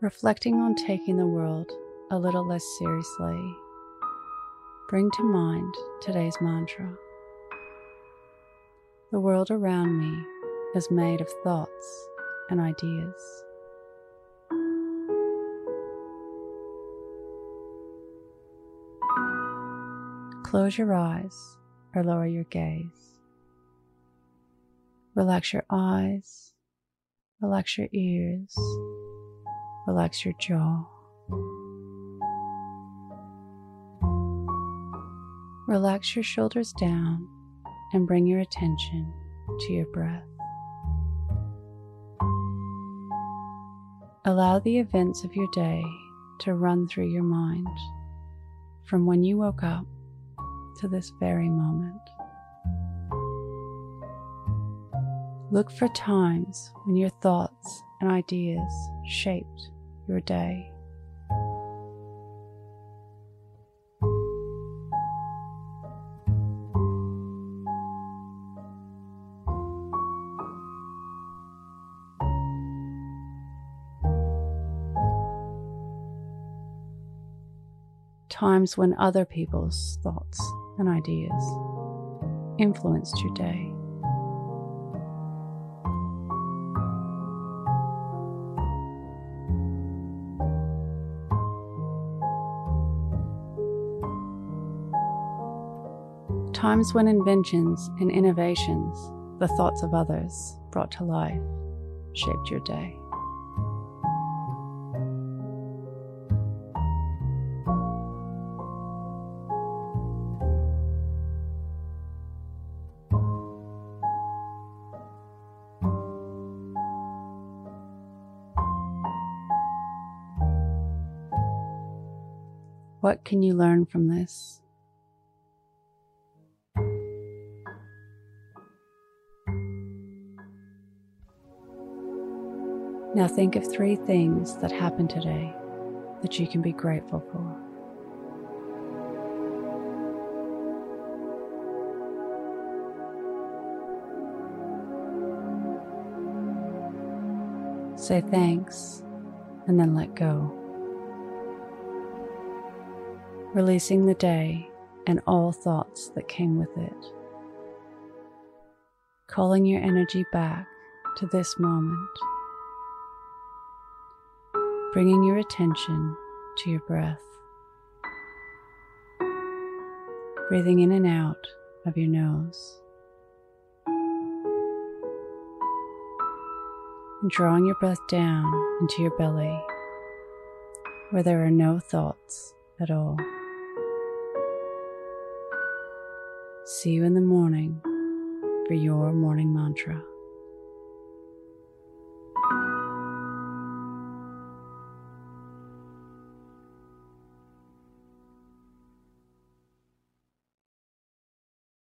Reflecting on taking the world a little less seriously, bring to mind today's mantra. The world around me is made of thoughts and ideas. Close your eyes or lower your gaze. Relax your eyes, relax your ears, relax your jaw. Relax your shoulders down and bring your attention to your breath. Allow the events of your day to run through your mind from when you woke up to this very moment. Look for times when your thoughts and ideas shaped your day. Times when other people's thoughts and ideas influenced your day. Times when inventions and innovations, the thoughts of others brought to life, shaped your day. What can you learn from this? Now think of three things that happened today that you can be grateful for. Say thanks and then let go. Releasing the day and all thoughts that came with it. Calling your energy back to this moment bringing your attention to your breath. Breathing in and out of your nose. And drawing your breath down into your belly where there are no thoughts at all. See you in the morning for your morning mantra.